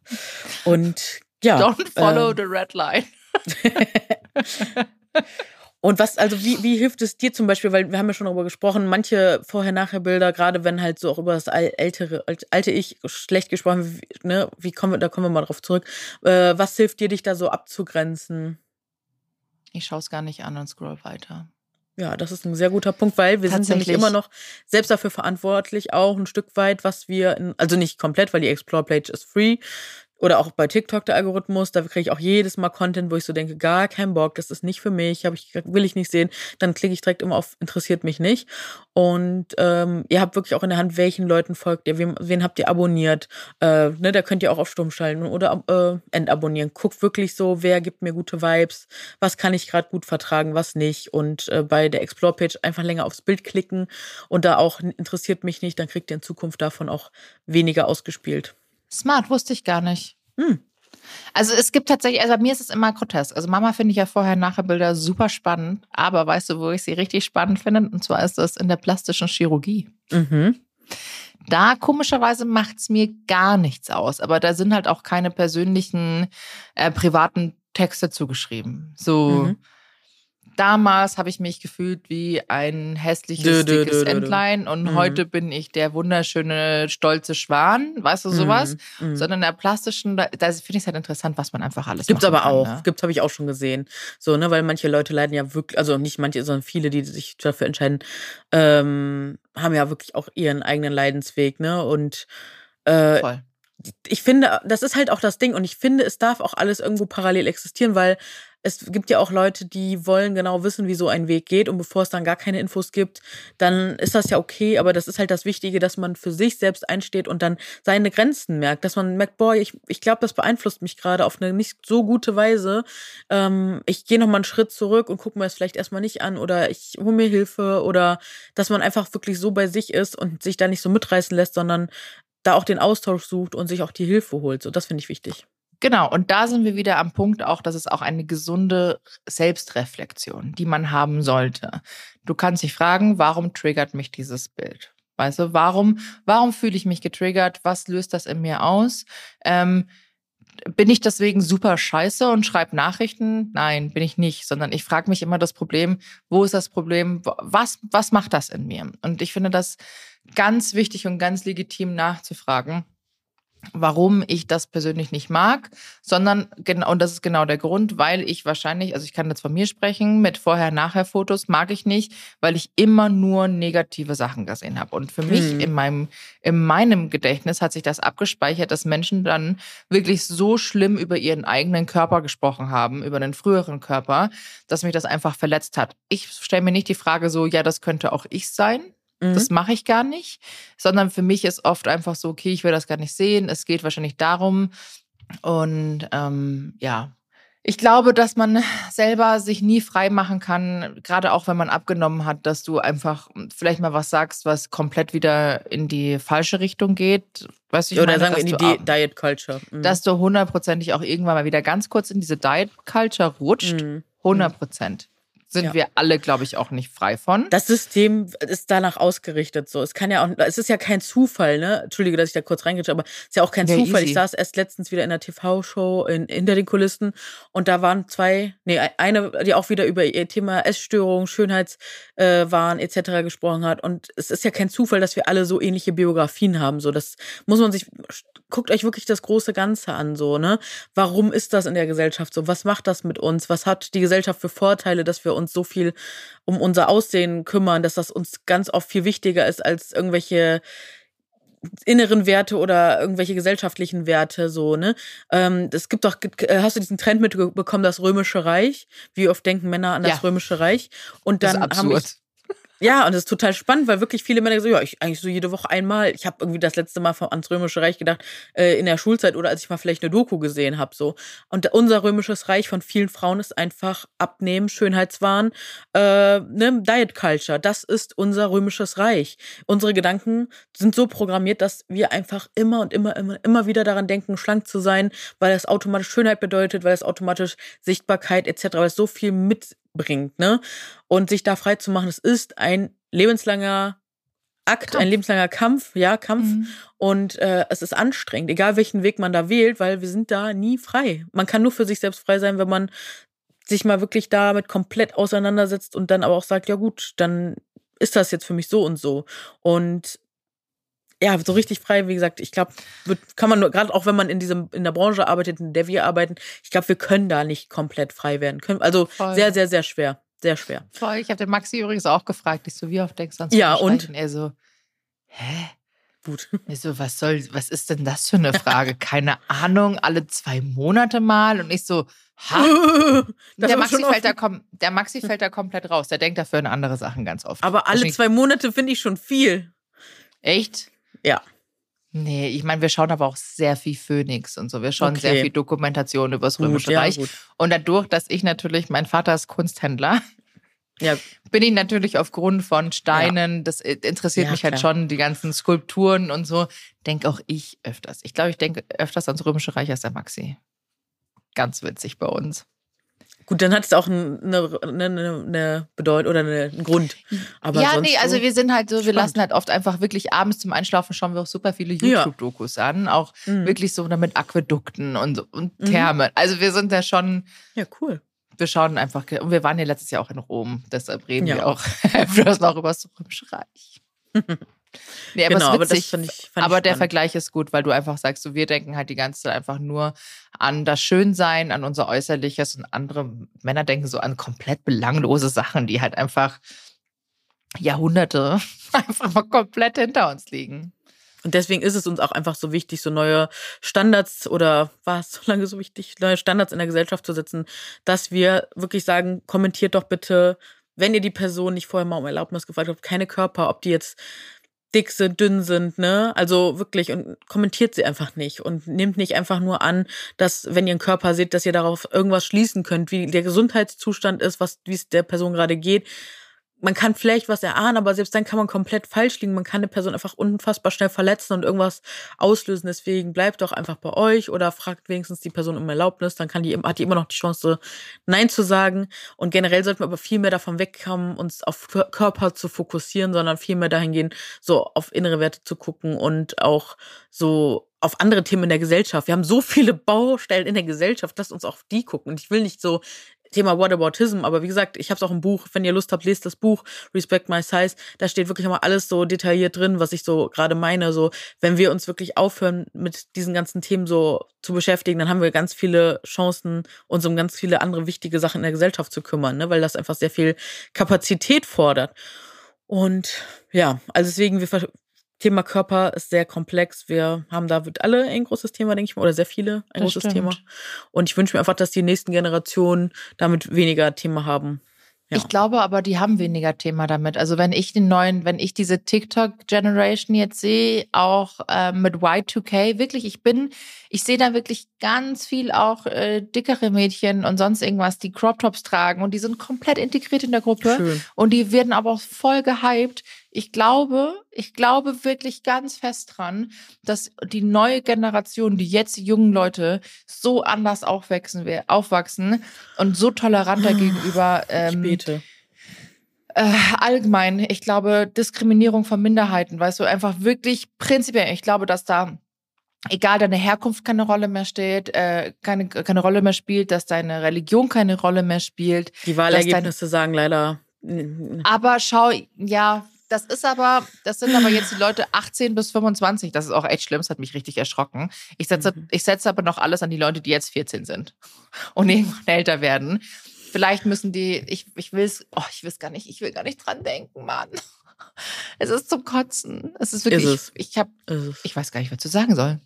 Speaker 3: Und ja.
Speaker 2: Don't follow ähm, the red line.
Speaker 3: Und was, also wie, wie hilft es dir zum Beispiel, weil wir haben ja schon darüber gesprochen, manche Vorher-Nachher-Bilder, gerade wenn halt so auch über das ältere, alte Ich schlecht gesprochen, ne, wie kommen wir, da kommen wir mal drauf zurück. Äh, was hilft dir, dich da so abzugrenzen?
Speaker 2: Ich schaue es gar nicht an und scroll weiter.
Speaker 3: Ja, das ist ein sehr guter Punkt, weil wir sind nämlich immer noch selbst dafür verantwortlich, auch ein Stück weit, was wir, in, also nicht komplett, weil die Explore-Page ist free, oder auch bei TikTok der Algorithmus, da kriege ich auch jedes Mal Content, wo ich so denke, gar kein Bock, das ist nicht für mich, ich, will ich nicht sehen. Dann klicke ich direkt immer auf interessiert mich nicht. Und ähm, ihr habt wirklich auch in der Hand, welchen Leuten folgt ihr, wen, wen habt ihr abonniert. Äh, ne, da könnt ihr auch auf Stumm schalten oder äh, entabonnieren. Guckt wirklich so, wer gibt mir gute Vibes, was kann ich gerade gut vertragen, was nicht. Und äh, bei der Explore-Page einfach länger aufs Bild klicken und da auch interessiert mich nicht, dann kriegt ihr in Zukunft davon auch weniger ausgespielt.
Speaker 2: Smart, wusste ich gar nicht. Hm. Also es gibt tatsächlich, also bei mir ist es immer grotesk. Also Mama finde ich ja vorher nachher Bilder super spannend, aber weißt du, wo ich sie richtig spannend finde? Und zwar ist das in der plastischen Chirurgie. Mhm. Da komischerweise macht es mir gar nichts aus, aber da sind halt auch keine persönlichen, äh, privaten Texte zugeschrieben. So, mhm damals habe ich mich gefühlt wie ein hässliches, dö, dickes dö, dö, Entlein und mhm. heute bin ich der wunderschöne, stolze Schwan, weißt du, sowas. Mhm. mhm. Sondern in der plastischen, da, da finde ich es halt interessant, was man einfach alles
Speaker 3: Gibt's aber
Speaker 2: kann,
Speaker 3: auch. Ne? Gibt's, habe ich auch schon gesehen. So, ne, weil manche Leute leiden ja wirklich, also nicht manche, sondern viele, die sich dafür entscheiden, ähm, haben ja wirklich auch ihren eigenen Leidensweg, ne? Und äh, Voll ich finde, das ist halt auch das Ding und ich finde, es darf auch alles irgendwo parallel existieren, weil es gibt ja auch Leute, die wollen genau wissen, wie so ein Weg geht und bevor es dann gar keine Infos gibt, dann ist das ja okay, aber das ist halt das Wichtige, dass man für sich selbst einsteht und dann seine Grenzen merkt, dass man merkt, boah, ich, ich glaube, das beeinflusst mich gerade auf eine nicht so gute Weise. Ähm, ich gehe nochmal einen Schritt zurück und gucke mir das vielleicht erstmal nicht an oder ich hole mir Hilfe oder dass man einfach wirklich so bei sich ist und sich da nicht so mitreißen lässt, sondern da auch den Austausch sucht und sich auch die Hilfe holt. So, das finde ich wichtig.
Speaker 2: Genau, und da sind wir wieder am Punkt auch, dass es auch eine gesunde Selbstreflexion, die man haben sollte. Du kannst dich fragen, warum triggert mich dieses Bild? Weißt du, warum, warum fühle ich mich getriggert? Was löst das in mir aus? Ähm, bin ich deswegen super scheiße und schreibe Nachrichten? Nein, bin ich nicht, sondern ich frage mich immer das Problem, wo ist das Problem? Was, was macht das in mir? Und ich finde das ganz wichtig und ganz legitim nachzufragen warum ich das persönlich nicht mag, sondern genau, und das ist genau der Grund, weil ich wahrscheinlich, also ich kann jetzt von mir sprechen, mit Vorher-Nachher-Fotos mag ich nicht, weil ich immer nur negative Sachen gesehen habe. Und für mich hm. in meinem, in meinem Gedächtnis hat sich das abgespeichert, dass Menschen dann wirklich so schlimm über ihren eigenen Körper gesprochen haben, über den früheren Körper, dass mich das einfach verletzt hat. Ich stelle mir nicht die Frage so, ja, das könnte auch ich sein, das mhm. mache ich gar nicht, sondern für mich ist oft einfach so, okay, ich will das gar nicht sehen. Es geht wahrscheinlich darum. Und ähm, ja, Ich glaube, dass man selber sich nie frei machen kann, gerade auch wenn man abgenommen hat, dass du einfach vielleicht mal was sagst, was komplett wieder in die falsche Richtung geht. Weißt du, ich
Speaker 3: Oder
Speaker 2: meine,
Speaker 3: sagen wir in
Speaker 2: du
Speaker 3: die Di- Diet Culture. Mhm.
Speaker 2: dass du hundertprozentig auch irgendwann mal wieder ganz kurz in diese Diet Culture rutscht.
Speaker 3: Mhm.
Speaker 2: 100 Prozent. Sind
Speaker 3: Ja.
Speaker 2: wir alle, glaube ich, auch nicht frei von.
Speaker 3: Das System ist danach ausgerichtet so. Es kann ja auch, es ist ja kein Zufall, ne? Entschuldige, dass ich da kurz reingehe, aber es ist ja auch kein
Speaker 2: Ja,
Speaker 3: Zufall.
Speaker 2: easy.
Speaker 3: Ich saß erst letztens wieder in einer TV-Show in, hinter den Kulissen und da waren zwei, nee, eine, die auch wieder über ihr Thema Essstörung, Schönheitswahn äh, etc. gesprochen hat. Und es ist ja kein Zufall, dass wir alle so ähnliche Biografien haben. So, das muss man sich, guckt euch wirklich das große Ganze an, so, ne? Warum ist das in der Gesellschaft so? Was macht das mit uns? Was hat die Gesellschaft für Vorteile, dass wir uns so viel um unser Aussehen kümmern, dass das uns ganz oft viel wichtiger ist als irgendwelche inneren Werte oder irgendwelche gesellschaftlichen Werte so ne ähm, es gibt doch äh, hast du diesen Trend mitbekommen das römische Reich wie oft denken Männer an das
Speaker 2: Ja.
Speaker 3: römische Reich und dann haben ich,
Speaker 2: absurd.
Speaker 3: Ja, und das ist total spannend, weil wirklich viele Männer so, ja, ich eigentlich so jede Woche einmal. Ich habe irgendwie das letzte Mal vom, ans Römische Reich gedacht, äh, in der Schulzeit oder als ich mal vielleicht eine Doku gesehen habe. So. Und unser Römisches Reich von vielen Frauen ist einfach Abnehmen, Schönheitswahn, äh, ne, Diet Culture. Das ist unser Römisches Reich. Unsere Gedanken sind so programmiert, dass wir einfach immer und immer, immer, immer wieder daran denken, schlank zu sein, weil das automatisch Schönheit bedeutet, weil es automatisch Sichtbarkeit etc., weil es so viel mitbringt, ne? Und sich da frei zu machen, es ist ein lebenslanger Akt,
Speaker 2: Kampf.
Speaker 3: ein lebenslanger Kampf, ja, Kampf.
Speaker 2: Mhm.
Speaker 3: Und äh, es ist anstrengend, egal welchen Weg man da wählt, weil wir sind da nie frei. Man kann nur für sich selbst frei sein, wenn man sich mal wirklich damit komplett auseinandersetzt und dann aber auch sagt, ja gut, dann ist das jetzt für mich so und so. Und ja, so richtig frei, wie gesagt, ich glaube, kann man nur, gerade auch wenn man in diesem, in der Branche arbeitet, in der wir arbeiten, ich glaube, wir können da nicht komplett frei werden. Können, also
Speaker 2: Voll.
Speaker 3: sehr, sehr, sehr schwer. Sehr schwer.
Speaker 2: Voll. Ich habe den Maxi übrigens auch gefragt. Ich so, wie oft denkst du an
Speaker 3: Ja, und?
Speaker 2: Er so, hä?
Speaker 3: Gut.
Speaker 2: Ich so, was soll, was ist denn das für eine Frage? Keine Ahnung, alle zwei Monate mal. Und ich so, ha? Der Maxi, fällt da kom der Maxi fällt da komplett raus. Der denkt dafür an andere Sachen ganz oft.
Speaker 3: Aber alle zwei Monate finde ich schon viel.
Speaker 2: Echt?
Speaker 3: Ja.
Speaker 2: Nee, ich meine, wir schauen aber auch sehr viel Phoenix und so. Wir schauen sehr
Speaker 3: Okay.
Speaker 2: viel Dokumentation über das
Speaker 3: Gut,
Speaker 2: Römische
Speaker 3: ja,
Speaker 2: Reich.
Speaker 3: gut.
Speaker 2: Und dadurch, dass ich natürlich, mein Vater ist Kunsthändler,
Speaker 3: Ja,
Speaker 2: bin ich natürlich aufgrund von Steinen, das äh, interessiert
Speaker 3: Ja,
Speaker 2: mich halt
Speaker 3: klar.
Speaker 2: schon, die ganzen Skulpturen und so, denke auch ich öfters. Ich glaube, ich denke öfters ans Römische Reich als der Maxi. Ganz witzig bei uns.
Speaker 3: Gut, dann hat es auch eine, eine, eine, eine Bedeutung oder eine, einen Grund. Aber
Speaker 2: ja, nee, also
Speaker 3: so,
Speaker 2: wir sind halt so, wir
Speaker 3: spannend.
Speaker 2: lassen halt oft einfach wirklich abends zum Einschlafen schauen wir auch super viele
Speaker 3: Ja.
Speaker 2: YouTube-Dokus an, auch
Speaker 3: Mhm.
Speaker 2: wirklich so mit Aquädukten und, und
Speaker 3: Mhm.
Speaker 2: Thermen. Also wir sind da schon,
Speaker 3: Ja, cool.
Speaker 2: wir schauen einfach, und wir waren ja letztes Jahr auch in Rom, deshalb reden
Speaker 3: Ja.
Speaker 2: wir auch öfters noch über das Römische Reich. nee, aber
Speaker 3: genau, aber das fand ich, fand
Speaker 2: aber
Speaker 3: ich
Speaker 2: der. Vergleich ist gut, weil du einfach sagst, so wir denken halt die ganze Zeit einfach nur an das Schönsein, an unser Äußerliches und andere Männer denken so an komplett belanglose Sachen, die halt einfach Jahrhunderte einfach mal komplett hinter uns liegen.
Speaker 3: Und deswegen ist es uns auch einfach so wichtig, so neue Standards oder war es so lange so wichtig, neue Standards in der Gesellschaft zu setzen, dass wir wirklich sagen, kommentiert doch bitte, wenn ihr die Person nicht vorher mal um Erlaubnis gefragt habt, keine Körper, ob die jetzt dick sind, dünn sind, ne? Also wirklich und kommentiert sie einfach nicht und nehmt nicht einfach nur an, dass wenn ihr einen Körper seht, dass ihr darauf irgendwas schließen könnt, wie der Gesundheitszustand ist, was wie es der Person gerade geht. Man kann vielleicht was erahnen, aber selbst dann kann man komplett falsch liegen. Man kann eine Person einfach unfassbar schnell verletzen und irgendwas auslösen. Deswegen bleibt doch einfach bei euch oder fragt wenigstens die Person um Erlaubnis. Dann kann die, hat die immer noch die Chance, Nein zu sagen. Und generell sollten wir aber viel mehr davon wegkommen, uns auf Kör- Körper zu fokussieren, sondern viel mehr dahin gehen, so auf innere Werte zu gucken und auch so auf andere Themen in der Gesellschaft. Wir haben so viele Baustellen in der Gesellschaft. Lasst uns auf die gucken. Und ich will nicht so Thema Whataboutism, aber wie gesagt, ich habe es auch im Buch. Wenn ihr Lust habt, lest das Buch Respect My Size. Da steht wirklich immer alles so detailliert drin, was ich so gerade meine. So, wenn wir uns wirklich aufhören, mit diesen ganzen Themen so zu beschäftigen, dann haben wir ganz viele Chancen, uns um ganz viele andere wichtige Sachen in der Gesellschaft zu kümmern, ne? weil das einfach sehr viel Kapazität fordert. Und ja, also deswegen, wir Thema Körper ist sehr komplex. Wir haben da wird alle ein großes Thema, denke ich mal, oder sehr viele ein
Speaker 2: Das
Speaker 3: großes
Speaker 2: stimmt.
Speaker 3: Thema. Und ich wünsche mir einfach, dass die nächsten Generationen damit weniger Thema haben. Ja.
Speaker 2: Ich glaube aber, die haben weniger Thema damit. Also wenn ich den neuen, wenn ich diese TikTok-Generation jetzt sehe, auch äh, mit Y2K, wirklich, ich bin, ich sehe da wirklich ganz viel auch äh, dickere Mädchen und sonst irgendwas, die Crop Tops tragen und die sind komplett integriert in der Gruppe
Speaker 3: Schön.
Speaker 2: und die werden aber auch voll gehypt. Ich glaube, ich glaube wirklich ganz fest dran, dass die neue Generation, die jetzt jungen Leute so anders aufwachsen, aufwachsen und so toleranter gegenüber
Speaker 3: Ich
Speaker 2: ähm,
Speaker 3: bete.
Speaker 2: äh, allgemein, ich glaube, Diskriminierung von Minderheiten, weißt du, einfach wirklich prinzipiell, ich glaube, dass da egal deine Herkunft keine Rolle mehr steht, äh, keine, keine Rolle mehr spielt, dass deine Religion keine Rolle mehr spielt.
Speaker 3: Die Wahlergebnisse sagen leider.
Speaker 2: Aber schau, ja, das ist aber, das sind aber jetzt die Leute 18 bis 25. Das ist auch echt schlimm, das hat mich richtig erschrocken. Ich setze,
Speaker 3: Mhm.
Speaker 2: ich setze aber noch alles an die Leute, die jetzt 14 sind und irgendwann älter werden. Vielleicht müssen die, ich, ich will es, oh, ich will es gar nicht, ich will gar nicht dran denken, Mann. Es ist zum Kotzen. Es ist wirklich,
Speaker 3: Ist es.
Speaker 2: ich habe,
Speaker 3: Ist es.
Speaker 2: ich weiß gar nicht, was zu sagen soll.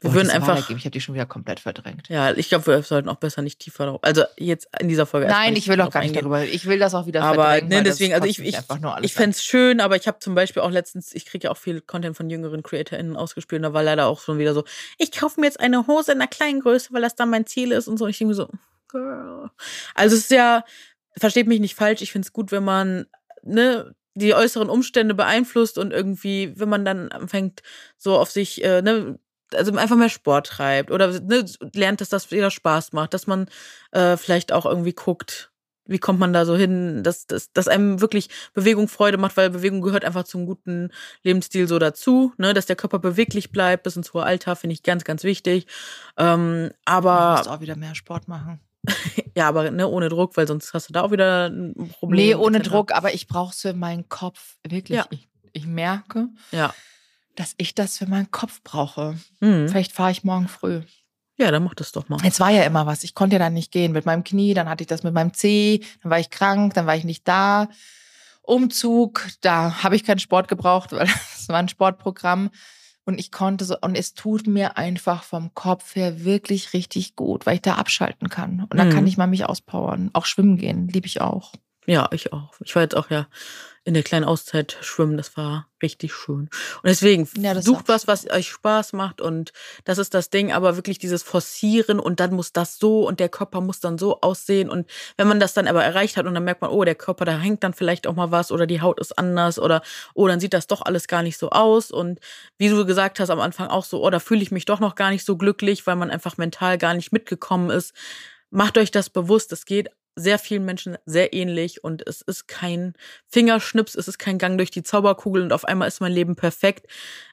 Speaker 3: Wir würden einfach.
Speaker 2: Ich habe die schon wieder komplett verdrängt.
Speaker 3: Ja, ich glaube, wir sollten auch besser nicht tiefer drauf. Also jetzt in dieser Folge.
Speaker 2: Nein, ich will auch gar nicht
Speaker 3: eingehen.
Speaker 2: darüber. Ich will das auch wieder
Speaker 3: Aber
Speaker 2: verdrängen.
Speaker 3: ne, deswegen, also ich, ich, ich fände es schön, aber ich habe zum Beispiel auch letztens, ich kriege ja auch viel Content von jüngeren CreatorInnen ausgespielt und da war leider auch schon wieder so, ich kaufe mir jetzt eine Hose in einer kleinen Größe, weil das dann mein Ziel ist und so. Und ich denke mir so, girl. Also es ist ja, versteht mich nicht falsch, ich finde es gut, wenn man, ne, die äußeren Umstände beeinflusst und irgendwie, wenn man dann anfängt, so auf sich, äh, ne, also einfach mehr Sport treibt oder ne, lernt, dass das wieder Spaß macht, dass man äh, vielleicht auch irgendwie guckt, wie kommt man da so hin, dass, dass, dass einem wirklich Bewegung Freude macht, weil Bewegung gehört einfach zum guten Lebensstil so dazu, ne, dass der Körper beweglich bleibt bis ins hohe Alter, finde ich ganz, ganz wichtig. Ähm,
Speaker 2: Du
Speaker 3: aber
Speaker 2: musst auch wieder mehr Sport machen.
Speaker 3: ja, aber ne, ohne Druck, weil sonst hast du da auch wieder ein Problem.
Speaker 2: Nee, ohne. Druck, aber ich brauche es für meinen Kopf. Wirklich.
Speaker 3: Ja.
Speaker 2: Ich, ich merke,
Speaker 3: Ja.
Speaker 2: Dass ich das für meinen Kopf brauche.
Speaker 3: Mhm.
Speaker 2: Vielleicht fahre ich morgen früh.
Speaker 3: Ja, dann mach das doch mal.
Speaker 2: Jetzt war ja immer was. Ich konnte ja dann nicht gehen mit meinem Knie, dann hatte ich das mit meinem Zeh, dann war ich krank, dann war ich nicht da. Umzug, da habe ich keinen Sport gebraucht, weil das war ein Sportprogramm. Und ich konnte so, und es tut mir einfach vom Kopf her wirklich richtig gut, weil ich da abschalten kann. Und dann
Speaker 3: Mhm.
Speaker 2: kann ich mal mich auspowern. Auch schwimmen gehen, liebe ich auch.
Speaker 3: Ja, ich auch. Ich war jetzt auch ja in der kleinen Auszeit schwimmen. Das war richtig schön. Und deswegen
Speaker 2: Ja,
Speaker 3: sucht was, was euch Spaß macht. Und das ist das Ding. Aber wirklich dieses Forcieren und dann muss das so und der Körper muss dann so aussehen. Und wenn man das dann aber erreicht hat und dann merkt man, oh, der Körper, da hängt dann vielleicht auch mal was oder die Haut ist anders oder oh, dann sieht das doch alles gar nicht so aus. Und wie du gesagt hast am Anfang auch so, oh, da fühle ich mich doch noch gar nicht so glücklich, weil man einfach mental gar nicht mitgekommen ist. Macht euch das bewusst. Es geht sehr vielen Menschen sehr ähnlich und es ist kein Fingerschnips, es ist kein Gang durch die Zauberkugel und auf einmal ist mein Leben perfekt.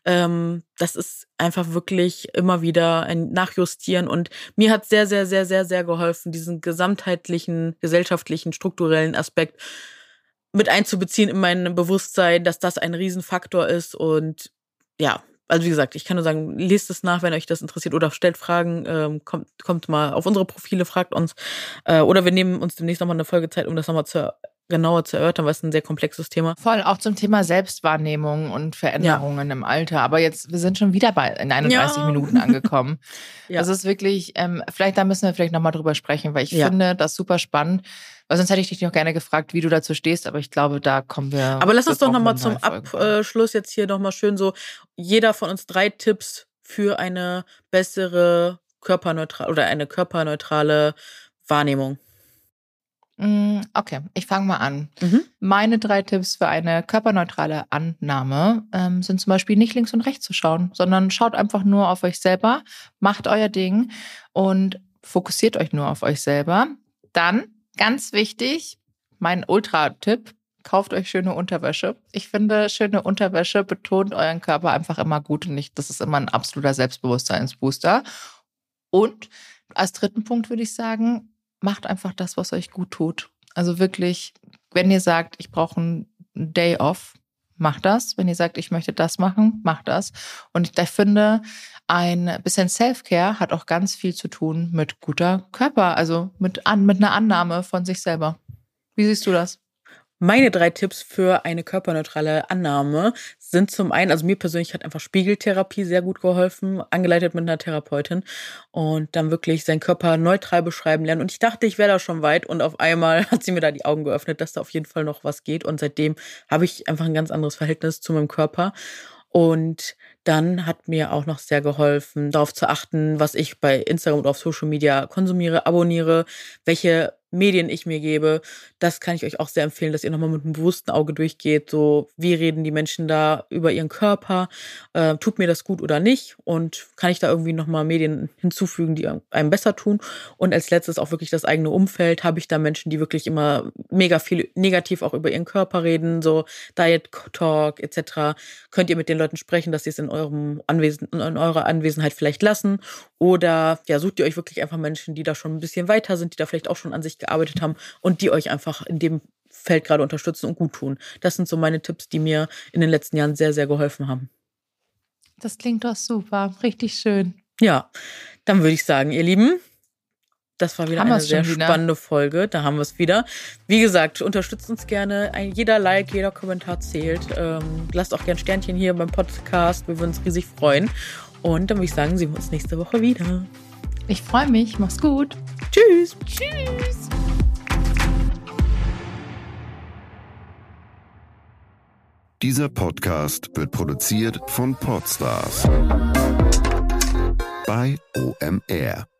Speaker 3: Ähm, das ist einfach wirklich immer wieder ein Nachjustieren und mir hat sehr, sehr, sehr, sehr, sehr geholfen, diesen gesamtheitlichen, gesellschaftlichen, strukturellen Aspekt mit einzubeziehen in mein Bewusstsein, dass das ein Riesenfaktor ist und ja, also wie gesagt, ich kann nur sagen, lest es nach, wenn euch das interessiert oder stellt Fragen, ähm, kommt, kommt mal auf unsere Profile, fragt uns. Äh, oder wir nehmen uns demnächst nochmal eine Folge Zeit, um das nochmal zu, genauer zu erörtern, weil es ein sehr komplexes Thema.
Speaker 2: Voll, auch zum Thema Selbstwahrnehmung und Veränderungen im Alter. Aber jetzt, wir sind schon wieder bei in 31
Speaker 3: Ja.
Speaker 2: Minuten angekommen.
Speaker 3: Ja.
Speaker 2: Das ist wirklich, ähm, vielleicht da müssen wir vielleicht nochmal drüber sprechen, weil ich
Speaker 3: Ja.
Speaker 2: finde das super spannend. Weil sonst hätte ich dich noch gerne gefragt, wie du dazu stehst, aber ich glaube, da kommen wir.
Speaker 3: Aber lass uns doch nochmal zum. Abschluss jetzt hier nochmal schön so, jeder von uns drei Tipps für eine bessere körperneutrale oder eine körperneutrale Wahrnehmung.
Speaker 2: Mm, Okay, ich fange mal an.
Speaker 3: Mhm.
Speaker 2: Meine drei Tipps für eine körperneutrale Annahme ähm, sind zum Beispiel nicht links und rechts zu schauen, sondern schaut einfach nur auf euch selber, macht euer Ding und fokussiert euch nur auf euch selber. Dann, ganz wichtig, mein Ultra-Tipp, kauft euch schöne Unterwäsche. Ich finde, schöne Unterwäsche betont euren Körper einfach immer gut und nicht, das ist immer ein absoluter Selbstbewusstseinsbooster. Und als dritten Punkt würde ich sagen, macht einfach das, was euch gut tut. Also wirklich, wenn ihr sagt, ich brauche einen Day off, macht das. Wenn ihr sagt, ich möchte das machen, macht das. Und ich finde, ein bisschen Self-Care hat auch ganz viel zu tun mit guter Körper, also mit, an, mit einer Annahme von sich selber. Wie siehst du das?
Speaker 3: Meine drei Tipps für eine körperneutrale Annahme sind zum einen, also mir persönlich hat einfach Spiegeltherapie sehr gut geholfen, angeleitet mit einer Therapeutin und dann wirklich seinen Körper neutral beschreiben lernen. Und ich dachte, ich wäre da schon weit und auf einmal hat sie mir da die Augen geöffnet, dass da auf jeden Fall noch was geht. Und seitdem habe ich einfach ein ganz anderes Verhältnis zu meinem Körper. Und dann hat mir auch noch sehr geholfen, darauf zu achten, was ich bei Instagram oder auf Social Media konsumiere, abonniere, welche Medien ich mir gebe. Das kann ich euch auch sehr empfehlen, dass ihr nochmal mit einem bewussten Auge durchgeht. So, wie reden die Menschen da über ihren Körper? Äh, tut mir das gut oder nicht? Und kann ich da irgendwie nochmal Medien hinzufügen, die einem besser tun? Und als letztes auch wirklich das eigene Umfeld. Habe ich da Menschen, die wirklich immer mega viel negativ auch über ihren Körper reden, so Diet Talk etc. Könnt ihr mit den Leuten sprechen, dass sie es in eurem Anwesen, in eurer Anwesenheit vielleicht lassen? Oder ja, sucht ihr euch wirklich einfach Menschen, die da schon ein bisschen weiter sind, die da vielleicht auch schon an sich gearbeitet haben und die euch einfach in dem Feld gerade unterstützen und gut tun. Das sind so meine Tipps, die mir in den letzten Jahren sehr, sehr geholfen haben.
Speaker 2: Das klingt doch super, richtig schön.
Speaker 3: Ja, dann würde ich sagen, ihr Lieben, das war wieder haben eine sehr wieder. spannende Folge. Da haben wir es wieder. Wie gesagt, unterstützt uns gerne. Ein, jeder Like, jeder Kommentar zählt. Ähm, lasst auch gerne Sternchen hier beim Podcast. Wir würden uns riesig freuen. Und dann würde ich sagen, sehen wir uns nächste Woche wieder.
Speaker 2: Ich freue mich. Mach's gut.
Speaker 3: Tschüss.
Speaker 2: Tschüss.
Speaker 4: Dieser Podcast wird produziert von Podstars bei OMR.